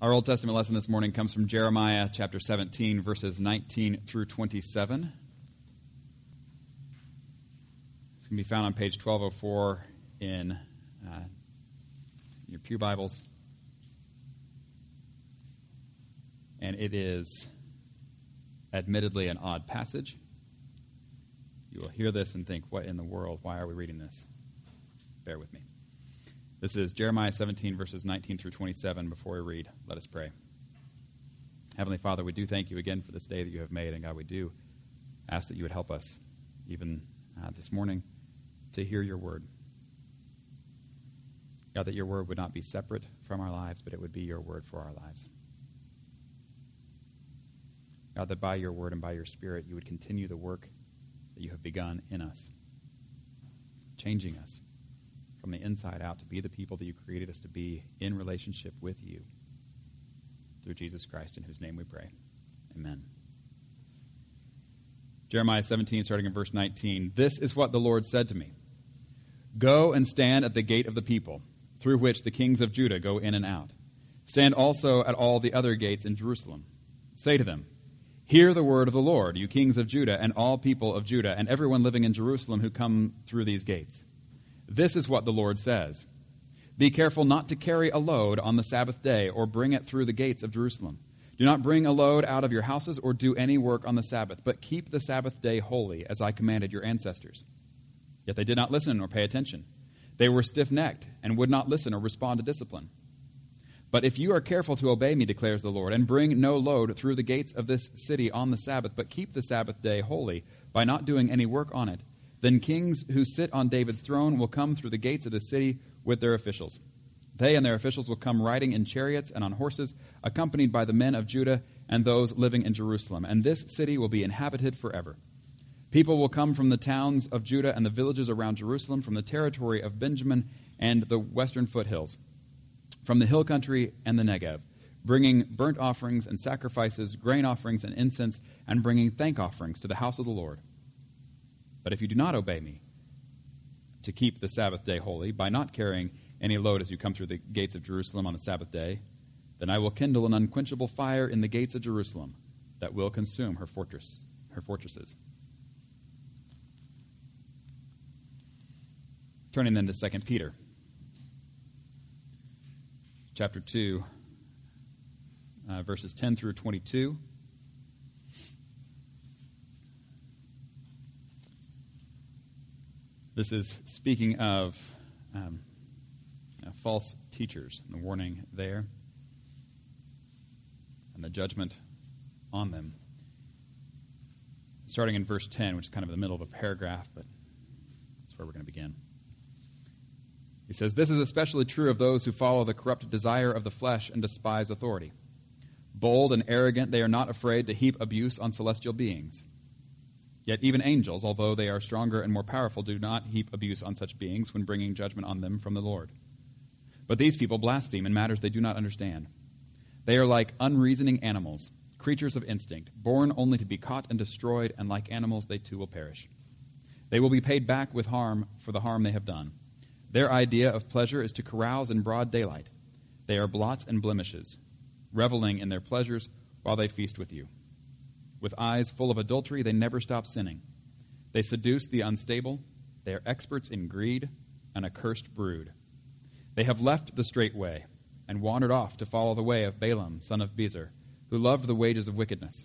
Our Old Testament lesson this morning comes from Jeremiah chapter 17, verses 19 through 27. It's going to be found on page 1204 in uh, your Pew Bibles. And it is admittedly an odd passage. You will hear this and think, what in the world? Why are we reading this? Bear with me. This is Jeremiah 17, verses 19 through 27. Before we read, let us pray. Heavenly Father, we do thank you again for this day that you have made, and God, we do ask that you would help us, even uh, this morning, to hear your word. God, that your word would not be separate from our lives, but it would be your word for our lives. God, that by your word and by your spirit, you would continue the work that you have begun in us, changing us from the inside out to be the people that you created us to be in relationship with you through Jesus Christ, in whose name we pray. Amen. Jeremiah 17, starting in verse 19. This is what the Lord said to me Go and stand at the gate of the people, through which the kings of Judah go in and out. Stand also at all the other gates in Jerusalem. Say to them, Hear the word of the Lord, you kings of Judah, and all people of Judah, and everyone living in Jerusalem who come through these gates. This is what the Lord says Be careful not to carry a load on the Sabbath day or bring it through the gates of Jerusalem. Do not bring a load out of your houses or do any work on the Sabbath, but keep the Sabbath day holy, as I commanded your ancestors. Yet they did not listen or pay attention. They were stiff necked and would not listen or respond to discipline. But if you are careful to obey me, declares the Lord, and bring no load through the gates of this city on the Sabbath, but keep the Sabbath day holy by not doing any work on it, then kings who sit on David's throne will come through the gates of the city with their officials. They and their officials will come riding in chariots and on horses, accompanied by the men of Judah and those living in Jerusalem. And this city will be inhabited forever. People will come from the towns of Judah and the villages around Jerusalem, from the territory of Benjamin and the western foothills, from the hill country and the Negev, bringing burnt offerings and sacrifices, grain offerings and incense, and bringing thank offerings to the house of the Lord. But if you do not obey me to keep the Sabbath day holy by not carrying any load as you come through the gates of Jerusalem on the Sabbath day, then I will kindle an unquenchable fire in the gates of Jerusalem that will consume her fortress, her fortresses. Turning then to 2 Peter, chapter 2, uh, verses 10 through 22. This is speaking of um, uh, false teachers and the warning there and the judgment on them. Starting in verse 10, which is kind of in the middle of a paragraph, but that's where we're going to begin. He says, This is especially true of those who follow the corrupt desire of the flesh and despise authority. Bold and arrogant, they are not afraid to heap abuse on celestial beings. Yet even angels, although they are stronger and more powerful, do not heap abuse on such beings when bringing judgment on them from the Lord. But these people blaspheme in matters they do not understand. They are like unreasoning animals, creatures of instinct, born only to be caught and destroyed, and like animals they too will perish. They will be paid back with harm for the harm they have done. Their idea of pleasure is to carouse in broad daylight. They are blots and blemishes, reveling in their pleasures while they feast with you. With eyes full of adultery, they never stop sinning. They seduce the unstable. They are experts in greed, an accursed brood. They have left the straight way and wandered off to follow the way of Balaam, son of Bezer, who loved the wages of wickedness.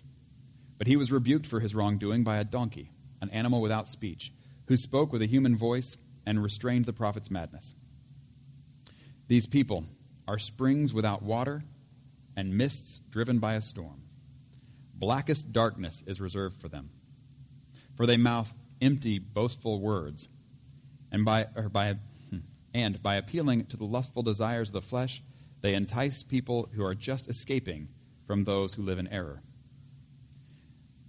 But he was rebuked for his wrongdoing by a donkey, an animal without speech, who spoke with a human voice and restrained the prophet's madness. These people are springs without water and mists driven by a storm. Blackest darkness is reserved for them. For they mouth empty, boastful words, and by, by, hmm, and by appealing to the lustful desires of the flesh, they entice people who are just escaping from those who live in error.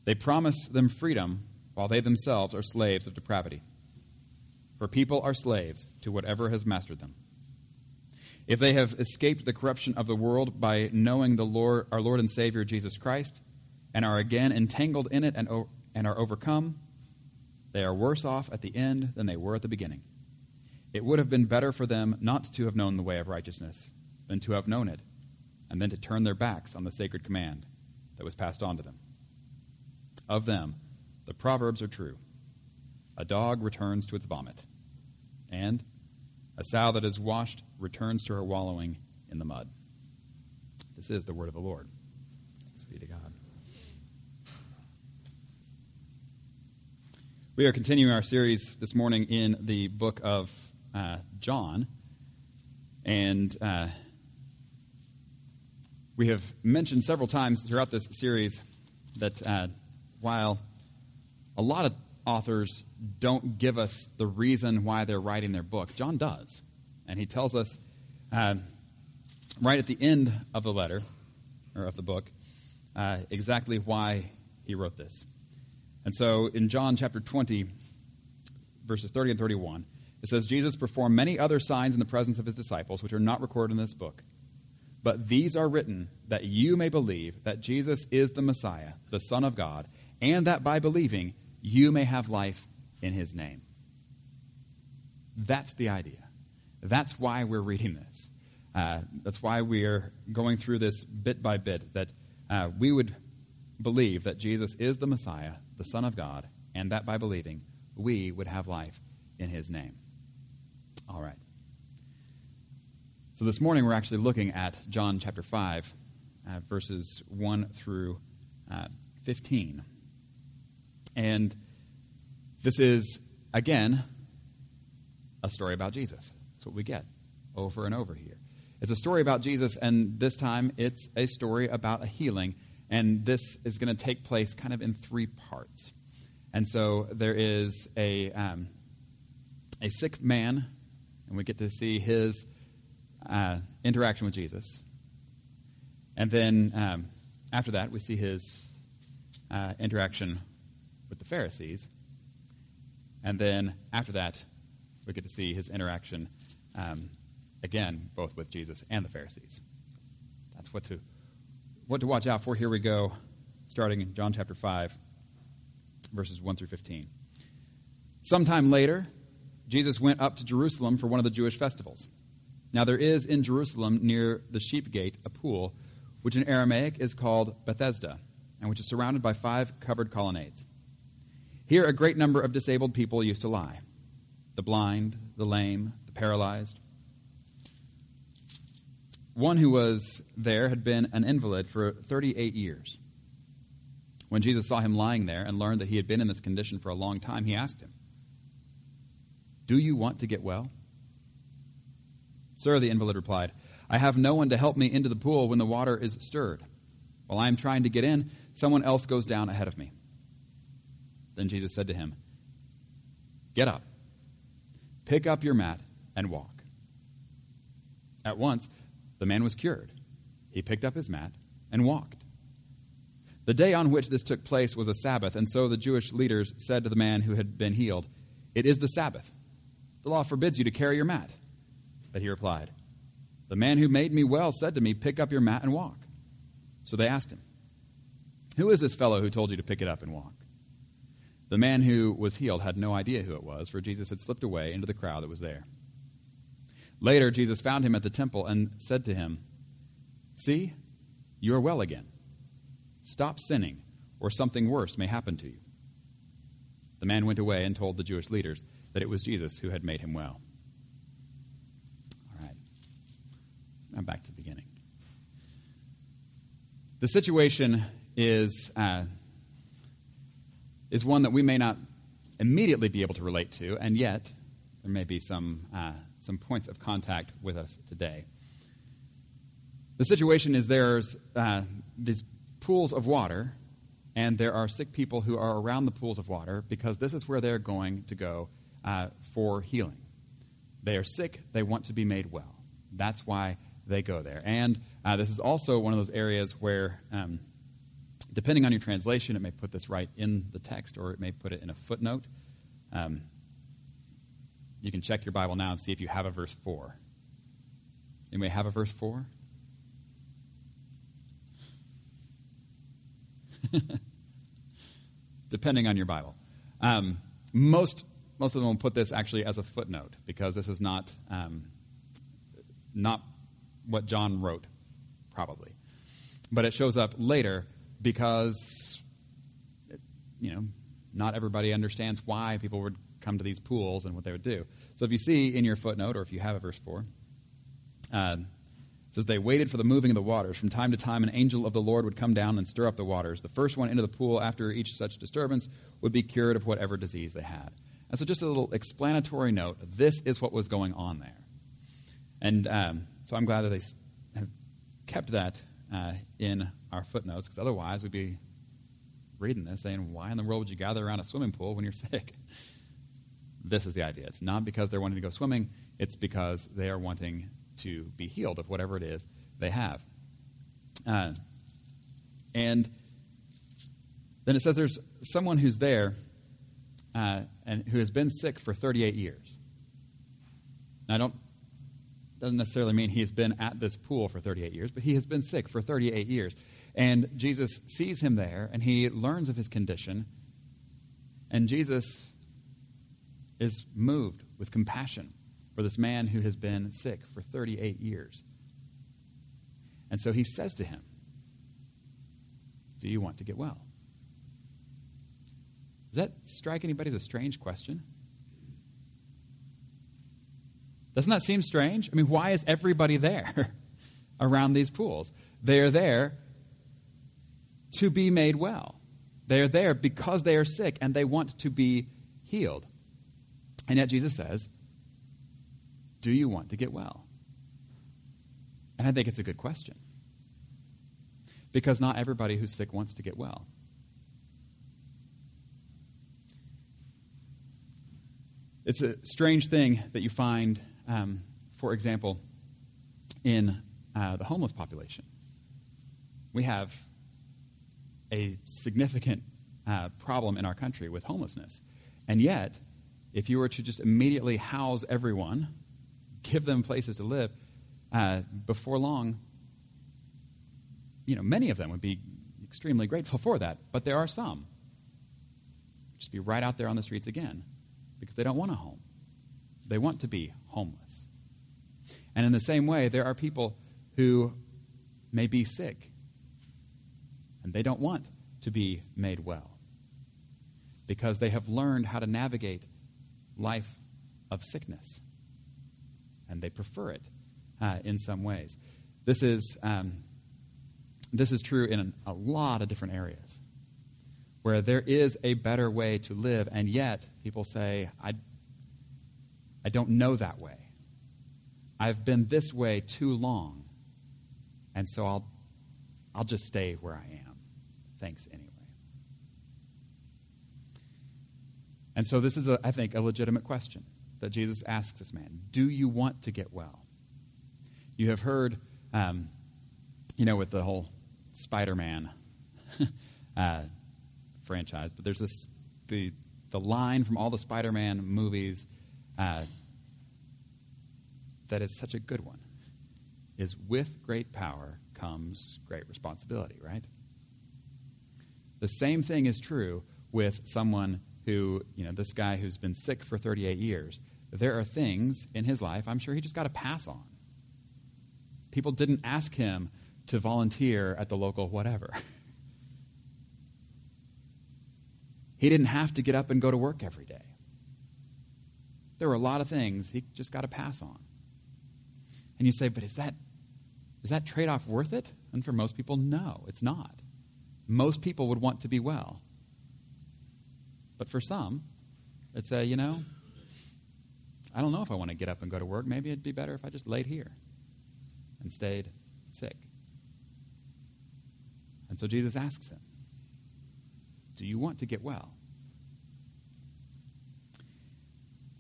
They promise them freedom while they themselves are slaves of depravity. For people are slaves to whatever has mastered them. If they have escaped the corruption of the world by knowing the Lord, our Lord and Savior Jesus Christ, and are again entangled in it and, o- and are overcome, they are worse off at the end than they were at the beginning. It would have been better for them not to have known the way of righteousness than to have known it and then to turn their backs on the sacred command that was passed on to them. Of them, the Proverbs are true. A dog returns to its vomit, and a sow that is washed returns to her wallowing in the mud. This is the word of the Lord. Thanks be to God. We are continuing our series this morning in the book of uh, John. And uh, we have mentioned several times throughout this series that uh, while a lot of authors don't give us the reason why they're writing their book, John does. And he tells us uh, right at the end of the letter, or of the book, uh, exactly why he wrote this. And so in John chapter 20, verses 30 and 31, it says, Jesus performed many other signs in the presence of his disciples, which are not recorded in this book. But these are written that you may believe that Jesus is the Messiah, the Son of God, and that by believing you may have life in his name. That's the idea. That's why we're reading this. Uh, that's why we are going through this bit by bit, that uh, we would believe that Jesus is the Messiah, the Son of God, and that by believing we would have life in his name. All right. So this morning we're actually looking at John chapter 5, uh, verses 1 through uh, 15. And this is, again, a story about Jesus. That's what we get over and over here. It's a story about Jesus, and this time it's a story about a healing. And this is going to take place kind of in three parts. And so there is a, um, a sick man and we get to see his uh, interaction with Jesus. And then um, after that, we see his uh, interaction with the Pharisees. And then after that, we get to see his interaction um, again, both with Jesus and the Pharisees. So that's what to what to watch out for. Here we go, starting in John chapter five, verses one through fifteen. Sometime later, Jesus went up to Jerusalem for one of the Jewish festivals. Now, there is in Jerusalem near the sheep gate a pool, which in Aramaic is called Bethesda, and which is surrounded by five covered colonnades. Here, a great number of disabled people used to lie the blind, the lame, the paralyzed. One who was there had been an invalid for 38 years. When Jesus saw him lying there and learned that he had been in this condition for a long time, he asked him, do you want to get well? Sir, the invalid replied, I have no one to help me into the pool when the water is stirred. While I am trying to get in, someone else goes down ahead of me. Then Jesus said to him, Get up, pick up your mat, and walk. At once, the man was cured. He picked up his mat and walked. The day on which this took place was a Sabbath, and so the Jewish leaders said to the man who had been healed, It is the Sabbath. The law forbids you to carry your mat. But he replied, The man who made me well said to me, Pick up your mat and walk. So they asked him, Who is this fellow who told you to pick it up and walk? The man who was healed had no idea who it was, for Jesus had slipped away into the crowd that was there. Later, Jesus found him at the temple and said to him, See, you are well again. Stop sinning, or something worse may happen to you. The man went away and told the Jewish leaders that it was Jesus who had made him well. All right. Now back to the beginning. The situation is, uh, is one that we may not immediately be able to relate to, and yet there may be some, uh, some points of contact with us today. The situation is there's uh, these pools of water, and there are sick people who are around the pools of water because this is where they're going to go uh, for healing. They are sick, they want to be made well. That's why they go there. And uh, this is also one of those areas where, um, depending on your translation, it may put this right in the text or it may put it in a footnote. Um, you can check your Bible now and see if you have a verse 4. You may have a verse 4? Depending on your Bible. Um, most most of them will put this actually as a footnote because this is not um, not what John wrote probably. But it shows up later because, you know, not everybody understands why people would come to these pools and what they would do. So if you see in your footnote, or if you have a verse 4, uh, it says, They waited for the moving of the waters. From time to time, an angel of the Lord would come down and stir up the waters. The first one into the pool after each such disturbance would be cured of whatever disease they had. And so, just a little explanatory note this is what was going on there. And um, so, I'm glad that they have kept that uh, in our footnotes, because otherwise, we'd be reading this saying, Why in the world would you gather around a swimming pool when you're sick? This is the idea. It's not because they're wanting to go swimming, it's because they are wanting to be healed of whatever it is they have. Uh, and then it says there's someone who's there uh, and who has been sick for 38 years. Now, I don't doesn't necessarily mean he has been at this pool for 38 years, but he has been sick for 38 years. And Jesus sees him there, and he learns of his condition. And Jesus is moved with compassion for this man who has been sick for 38 years. And so he says to him, Do you want to get well? Does that strike anybody as a strange question? Doesn't that seem strange? I mean, why is everybody there around these pools? They are there to be made well. They are there because they are sick and they want to be healed. And yet Jesus says, Do you want to get well? And I think it's a good question. Because not everybody who's sick wants to get well. It's a strange thing that you find, um, for example, in uh, the homeless population. We have a significant uh, problem in our country with homelessness. And yet, if you were to just immediately house everyone, give them places to live, uh, before long, you know, many of them would be extremely grateful for that. But there are some. Just be right out there on the streets again because they don't want a home. They want to be homeless. And in the same way, there are people who may be sick and they don't want to be made well because they have learned how to navigate life of sickness and they prefer it uh, in some ways. This is, um, this is true in a lot of different areas where there is a better way to live, and yet people say, I, I don't know that way. I've been this way too long, and so I'll, I'll just stay where I am. Thanks anyway. And so this is, a, I think, a legitimate question that Jesus asks this man Do you want to get well? You have heard, um, you know, with the whole Spider Man uh, franchise, but there's this the the line from all the Spider-Man movies uh, that is such a good one is with great power comes great responsibility, right? The same thing is true with someone who, you know, this guy who's been sick for 38 years. There are things in his life I'm sure he just got to pass on. People didn't ask him to volunteer at the local whatever. He didn't have to get up and go to work every day. There were a lot of things he just got to pass on. And you say, but is that, is that trade off worth it? And for most people, no, it's not. Most people would want to be well. But for some, it's a, you know, I don't know if I want to get up and go to work. Maybe it'd be better if I just laid here and stayed sick. And so Jesus asks him, do you want to get well?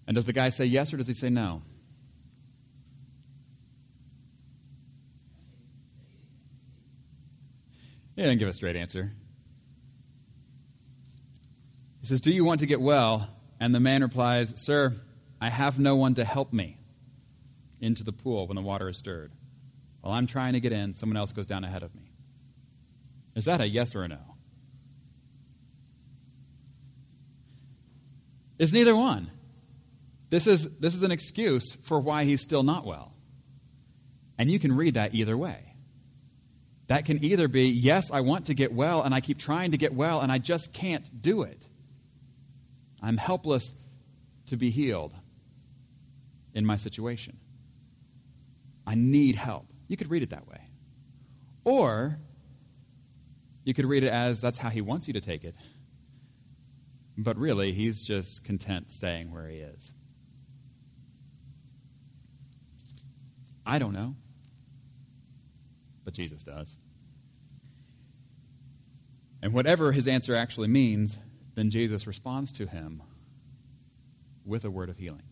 And does the guy say yes or does he say no? He didn't give a straight answer. He says, Do you want to get well? And the man replies, Sir, I have no one to help me into the pool when the water is stirred. While I'm trying to get in, someone else goes down ahead of me. Is that a yes or a no? It's neither one. This is, this is an excuse for why he's still not well. And you can read that either way. That can either be, yes, I want to get well, and I keep trying to get well, and I just can't do it. I'm helpless to be healed in my situation. I need help. You could read it that way. Or you could read it as that's how he wants you to take it. But really, he's just content staying where he is. I don't know. But Jesus does. And whatever his answer actually means, then Jesus responds to him with a word of healing.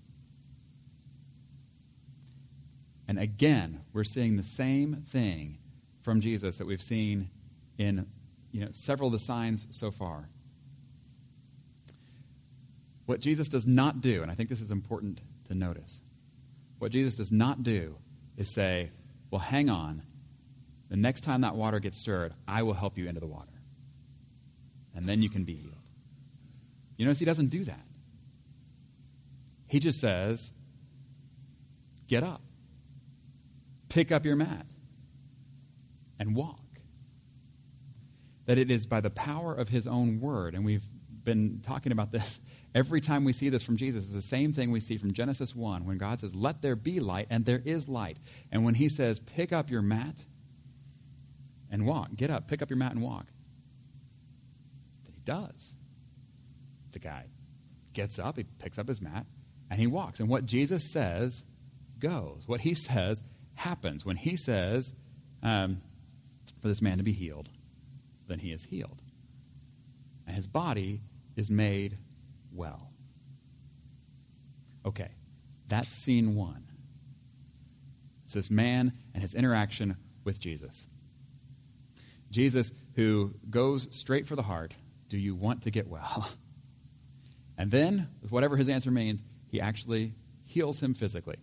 And again, we're seeing the same thing from Jesus that we've seen in you know, several of the signs so far. What Jesus does not do, and I think this is important to notice, what Jesus does not do is say, well, hang on. The next time that water gets stirred, I will help you into the water. And then you can be healed. You notice he doesn't do that. He just says, get up, pick up your mat, and walk. That it is by the power of his own word, and we've been talking about this every time we see this from Jesus. It's the same thing we see from Genesis 1 when God says, Let there be light, and there is light. And when he says, Pick up your mat and walk, get up, pick up your mat and walk, that he does. The guy gets up, he picks up his mat, and he walks. And what Jesus says goes. What he says happens. When he says, um, For this man to be healed, then he is healed. And his body is made well. Okay, that's scene one. It's this man and his interaction with Jesus. Jesus, who goes straight for the heart, do you want to get well? And then, with whatever his answer means, he actually heals him physically.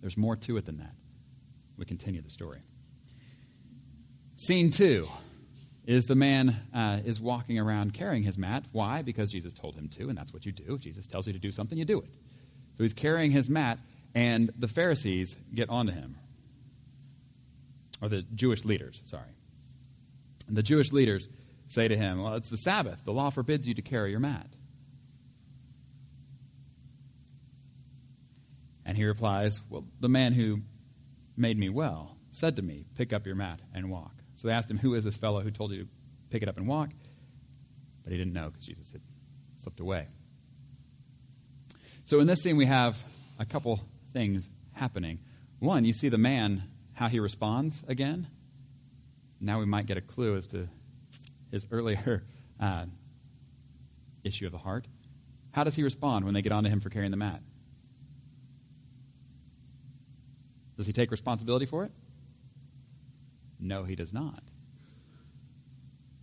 There's more to it than that. We continue the story. Scene two is the man uh, is walking around carrying his mat. Why? Because Jesus told him to, and that's what you do. If Jesus tells you to do something, you do it. So he's carrying his mat, and the Pharisees get onto him. Or the Jewish leaders, sorry. And the Jewish leaders say to him, Well, it's the Sabbath. The law forbids you to carry your mat. And he replies, Well, the man who made me well said to me, Pick up your mat and walk. So they asked him, Who is this fellow who told you to pick it up and walk? But he didn't know because Jesus had slipped away. So in this scene, we have a couple things happening. One, you see the man, how he responds again. Now we might get a clue as to his earlier uh, issue of the heart. How does he respond when they get onto him for carrying the mat? Does he take responsibility for it? No, he does not.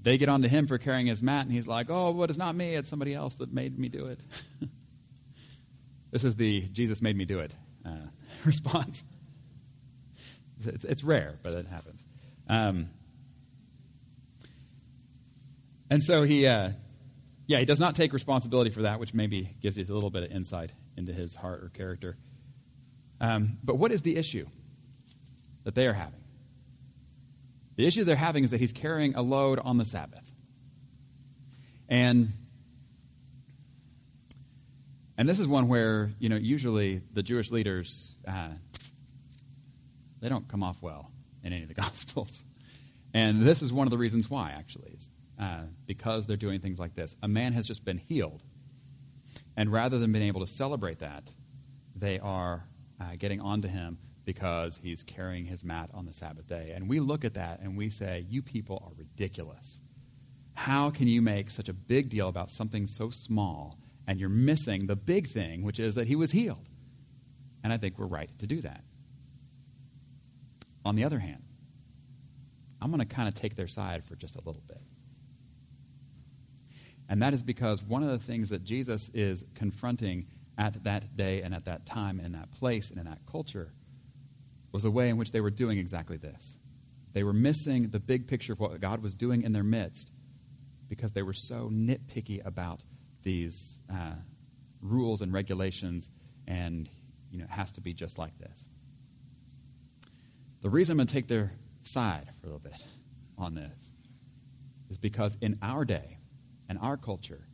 They get onto him for carrying his mat, and he's like, Oh, but it's not me, it's somebody else that made me do it. this is the Jesus made me do it uh, response. It's, it's, rare, but it happens. Um, and so he, uh, yeah, he does not take responsibility for that, which maybe gives you a little bit of insight into his heart or character. Um, but what is the issue that they are having? The issue they're having is that he's carrying a load on the Sabbath. And and this is one where, you know, usually the Jewish leaders, uh, they don't come off well in any of the Gospels. And this is one of the reasons why, actually, uh, because they're doing things like this. A man has just been healed. And rather than being able to celebrate that, they are uh, getting onto him because he's carrying his mat on the Sabbath day. And we look at that and we say, You people are ridiculous. How can you make such a big deal about something so small and you're missing the big thing, which is that he was healed? And I think we're right to do that. On the other hand, I'm going to kind of take their side for just a little bit. And that is because one of the things that Jesus is confronting at that day and at that time, in that place and in that culture, was the way in which they were doing exactly this. They were missing the big picture of what God was doing in their midst because they were so nitpicky about these uh, rules and regulations, and you know, it has to be just like this. The reason I'm going to take their side for a little bit on this is because in our day and our culture,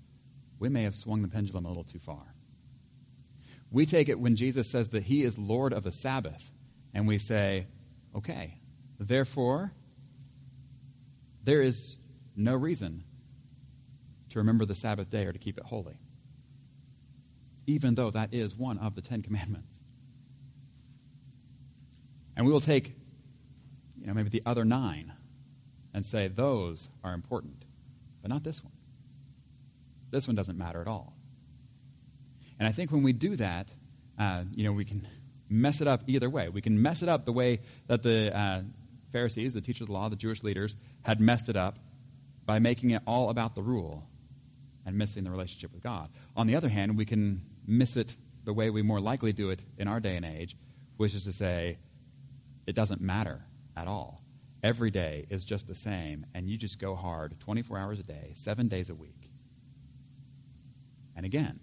we may have swung the pendulum a little too far. We take it when Jesus says that he is Lord of the Sabbath, and we say, okay, therefore, there is no reason to remember the Sabbath day or to keep it holy, even though that is one of the Ten Commandments. And we will take, you know, maybe the other nine and say those are important, but not this one. This one doesn't matter at all. And I think when we do that, uh, you know, we can mess it up either way. We can mess it up the way that the uh, Pharisees, the teachers of the law, the Jewish leaders, had messed it up by making it all about the rule and missing the relationship with God. On the other hand, we can miss it the way we more likely do it in our day and age, which is to say, it doesn't matter at all. Every day is just the same, and you just go hard 24 hours a day, seven days a week. And again,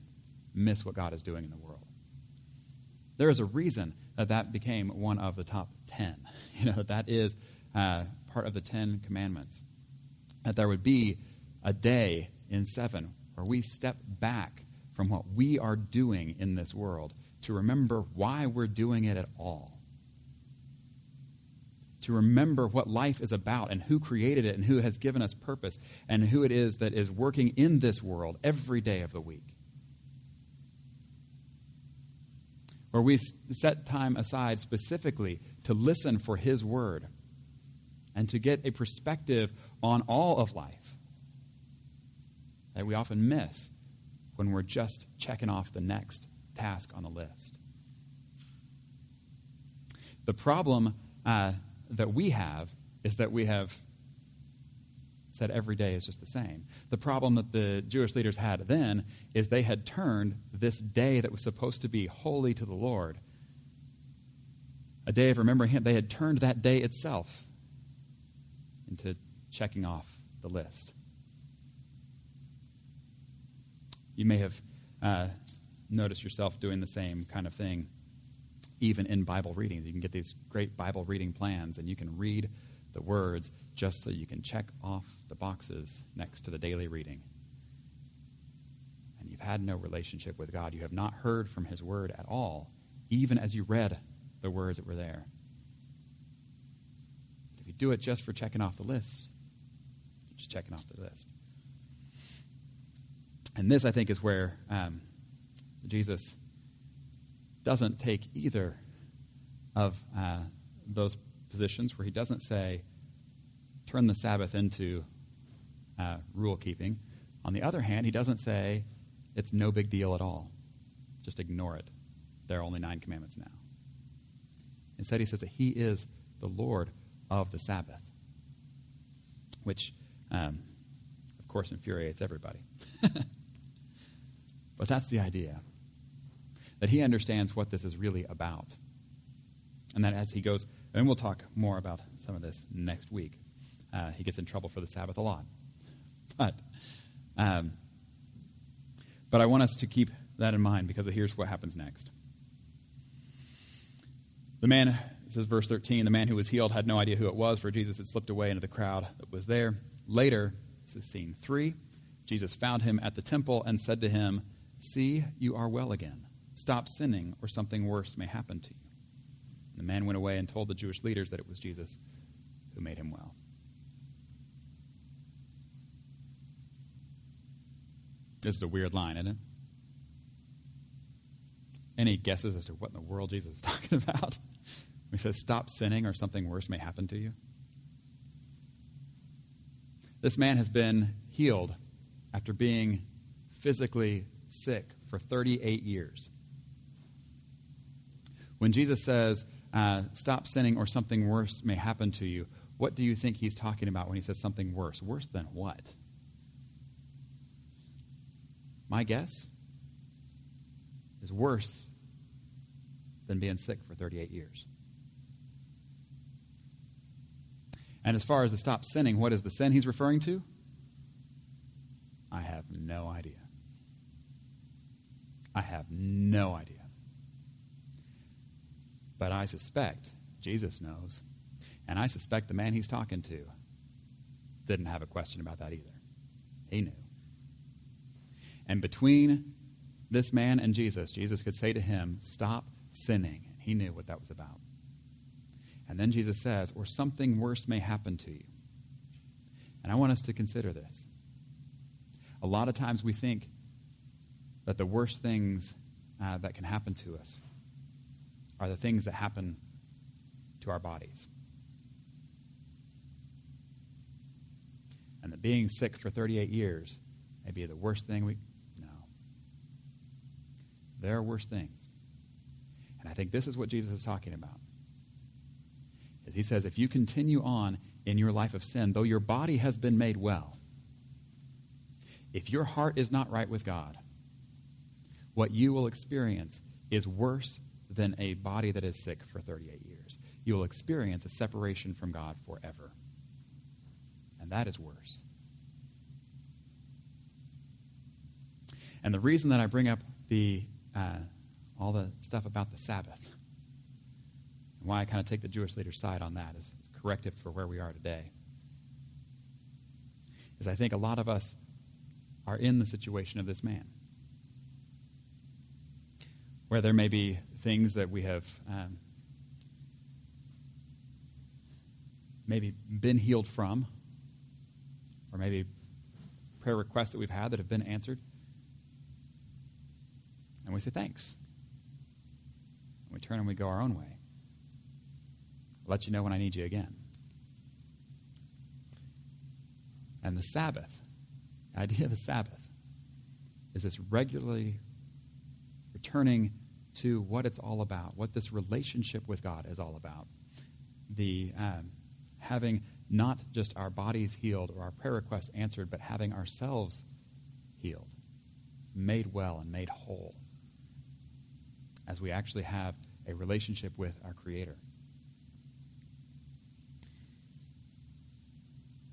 miss what God is doing in the world. There is a reason that that became one of the top 10. You know, that is uh, part of the Ten Commandments. That there would be a day in seven where we step back from what we are doing in this world to remember why we're doing it at all to remember what life is about and who created it and who has given us purpose and who it is that is working in this world every day of the week. Where we set time aside specifically to listen for His word and to get a perspective on all of life that we often miss when we're just checking off the next task on the list. The problem uh, that we have is that we have said every day is just the same. The problem that the Jewish leaders had then is they had turned this day that was supposed to be holy to the Lord, a day of remembering Him, they had turned that day itself into checking off the list. You may have uh, noticed yourself doing the same kind of thing even in Bible readings. You can get these great Bible reading plans, and you can read the words just so you can check off the boxes next to the daily reading. And you've had no relationship with God. You have not heard from His Word at all, even as you read the words that were there. But if you do it just for checking off the list, you're just checking off the list. And this, I think, is where um, Jesus doesn't take either of uh, those positions where he doesn't say, turn the Sabbath into uh, rule keeping. On the other hand, he doesn't say, it's no big deal at all. Just ignore it. There are only nine commandments now. Instead, he says that he is the Lord of the Sabbath, which, um, of course, infuriates everybody. but that's the idea that he understands what this is really about. And that as he goes, and we'll talk more about some of this next week, uh, he gets in trouble for the Sabbath a lot. But, um, but I want us to keep that in mind because here's what happens next. The man, says verse 13, the man who was healed had no idea who it was, for Jesus had slipped away into the crowd that was there. Later, this is scene three, Jesus found him at the temple and said to him, See, you are well again. Stop sinning, or something worse may happen to you. The man went away and told the Jewish leaders that it was Jesus who made him well. This is a weird line, isn't it? Any guesses as to what in the world Jesus is talking about? He says, Stop sinning, or something worse may happen to you. This man has been healed after being physically sick for 38 years. When Jesus says, uh, stop sinning or something worse may happen to you, what do you think he's talking about when he says something worse? Worse than what? My guess is worse than being sick for 38 years. And as far as the stop sinning, what is the sin he's referring to? I have no idea. I have no idea. But I suspect Jesus knows. And I suspect the man he's talking to didn't have a question about that either. He knew. And between this man and Jesus, Jesus could say to him, Stop sinning. He knew what that was about. And then Jesus says, Or something worse may happen to you. And I want us to consider this. A lot of times we think that the worst things uh, that can happen to us are the things that happen to our bodies. And that being sick for 38 years may be the worst thing we. There are worse things. And I think this is what Jesus is talking about. He says, if you continue on in your life of sin, though your body has been made well, if your heart is not right with God, what you will experience is worse than a body that is sick for 38 years. You will experience a separation from God forever. And that is worse. And the reason that I bring up the uh, all the stuff about the Sabbath, and why I kind of take the Jewish leader's side on that is corrective for where we are today, is I think a lot of us are in the situation of this man. Where there may be things that we have um, maybe been healed from, or maybe prayer requests that we've had that have been answered. And we say thanks. And we turn and we go our own way. I'll let you know when I need you again. And the Sabbath, the idea of a Sabbath, is this regularly returning to what it's all about, what this relationship with God is all about. The um, having not just our bodies healed or our prayer requests answered, but having ourselves healed, made well, and made whole, as we actually have a relationship with our Creator.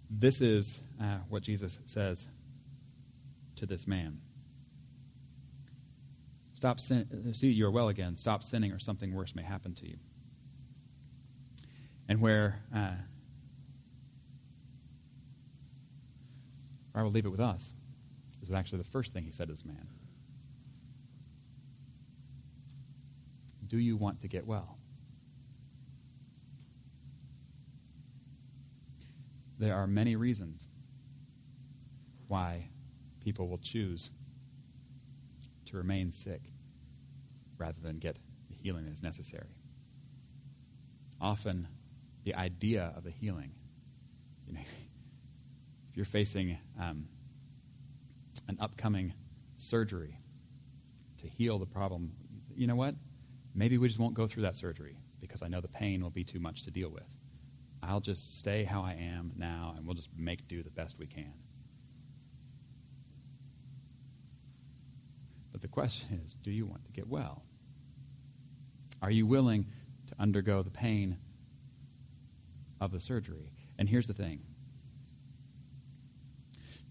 This is uh, what Jesus says to this man. Stop sin- see you are well again. Stop sinning, or something worse may happen to you. And where uh, I will leave it with us. Is actually the first thing he said to this man. Do you want to get well? There are many reasons why people will choose to remain sick rather than get the healing that is necessary. Often, the idea of the healing, you know, if you're facing um, an upcoming surgery to heal the problem, you know what? Maybe we just won't go through that surgery because I know the pain will be too much to deal with. I'll just stay how I am now and we'll just make do the best we can. But the question is do you want to get well? Are you willing to undergo the pain of the surgery? And here's the thing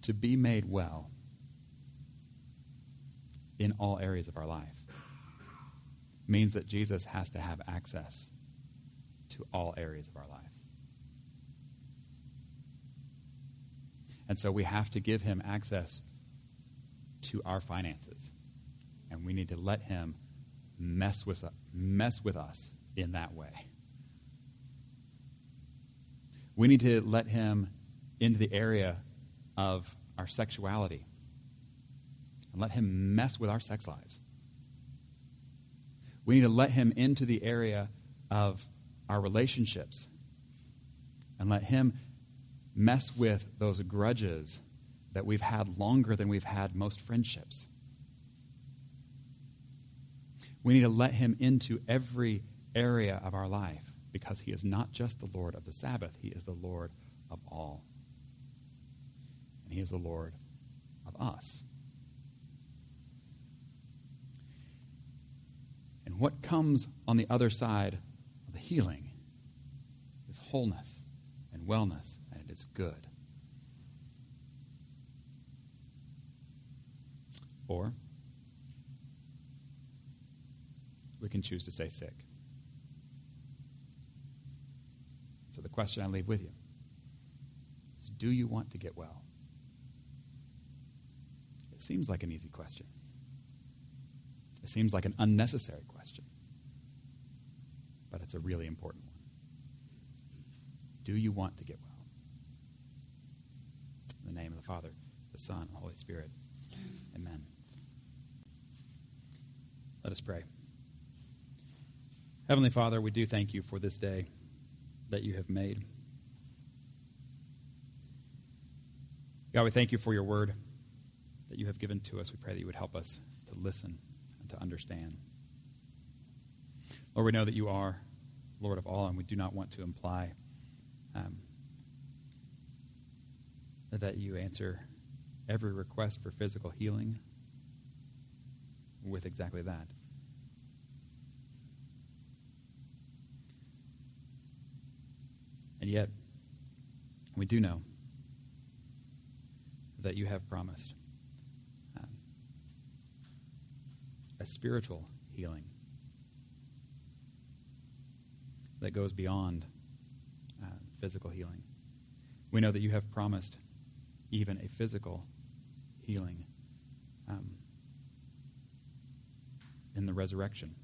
to be made well in all areas of our life means that Jesus has to have access to all areas of our life. And so we have to give him access to our finances and we need to let him mess with, mess with us in that way. We need to let him into the area of our sexuality and let him mess with our sex lives. We need to let him into the area of our relationships and let him mess with those grudges that we've had longer than we've had most friendships. We need to let him into every area of our life because he is not just the Lord of the Sabbath, he is the Lord of all. And he is the Lord of us. And what comes on the other side of the healing is wholeness and wellness, and it is good. Or we can choose to stay sick. So the question I leave with you is Do you want to get well? It seems like an easy question. It seems like an unnecessary question. But it's a really important one. Do you want to get well? In the name of the Father, the Son, and the Holy Spirit. Amen. Let us pray. Heavenly Father, we do thank you for this day that you have made. God, we thank you for your word that you have given to us. We pray that you would help us to listen and to understand. Lord, we know that you are Lord of all, and we do not want to imply um, that you answer every request for physical healing with exactly that. And yet, we do know that you have promised um, a spiritual healing that goes beyond uh, physical healing. We know that you have promised even a physical healing um, in the resurrection.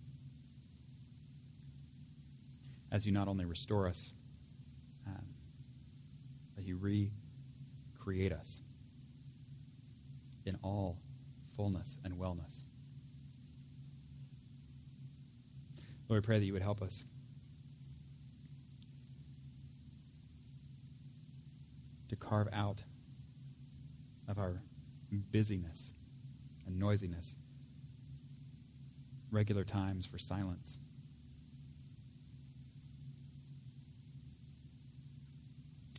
As you not only restore us, um, but you recreate us in all fullness and wellness. Lord, we pray that you would help us carve out of our busyness and noisiness regular times for silence.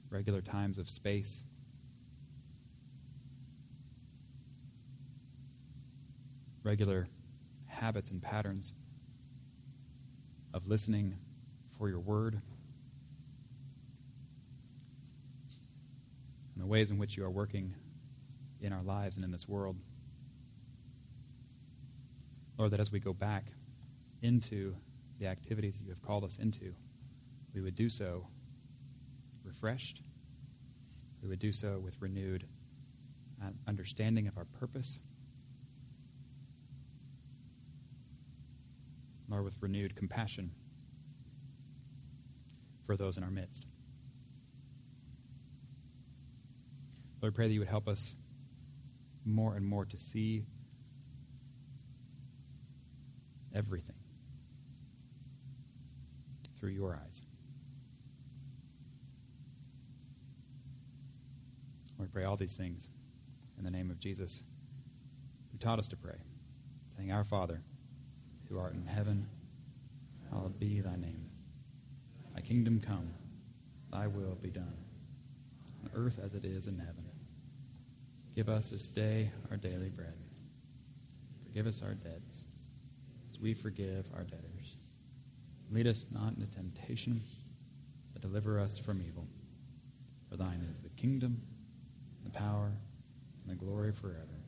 Regular times of space. Regular habits and patterns of listening for your word the ways in which you are working in our lives and in this world. Lord, that as we go back into the activities you have called us into, we would do so refreshed. We would do so with renewed uh, understanding of our purpose. Lord, with renewed compassion for those in our midst. Lord, I pray that you would help us more and more to see everything through your eyes. Lord, pray all these things in the name of Jesus, who taught us to pray, saying, Our Father, who art in heaven, hallowed be thy name. Thy kingdom come, thy will be done, on earth as it is in heaven. Give us this day our daily bread. Forgive us our debts, as we forgive our debtors. Lead us not into temptation, but deliver us from evil. For thine is the kingdom, the power, and the glory forever.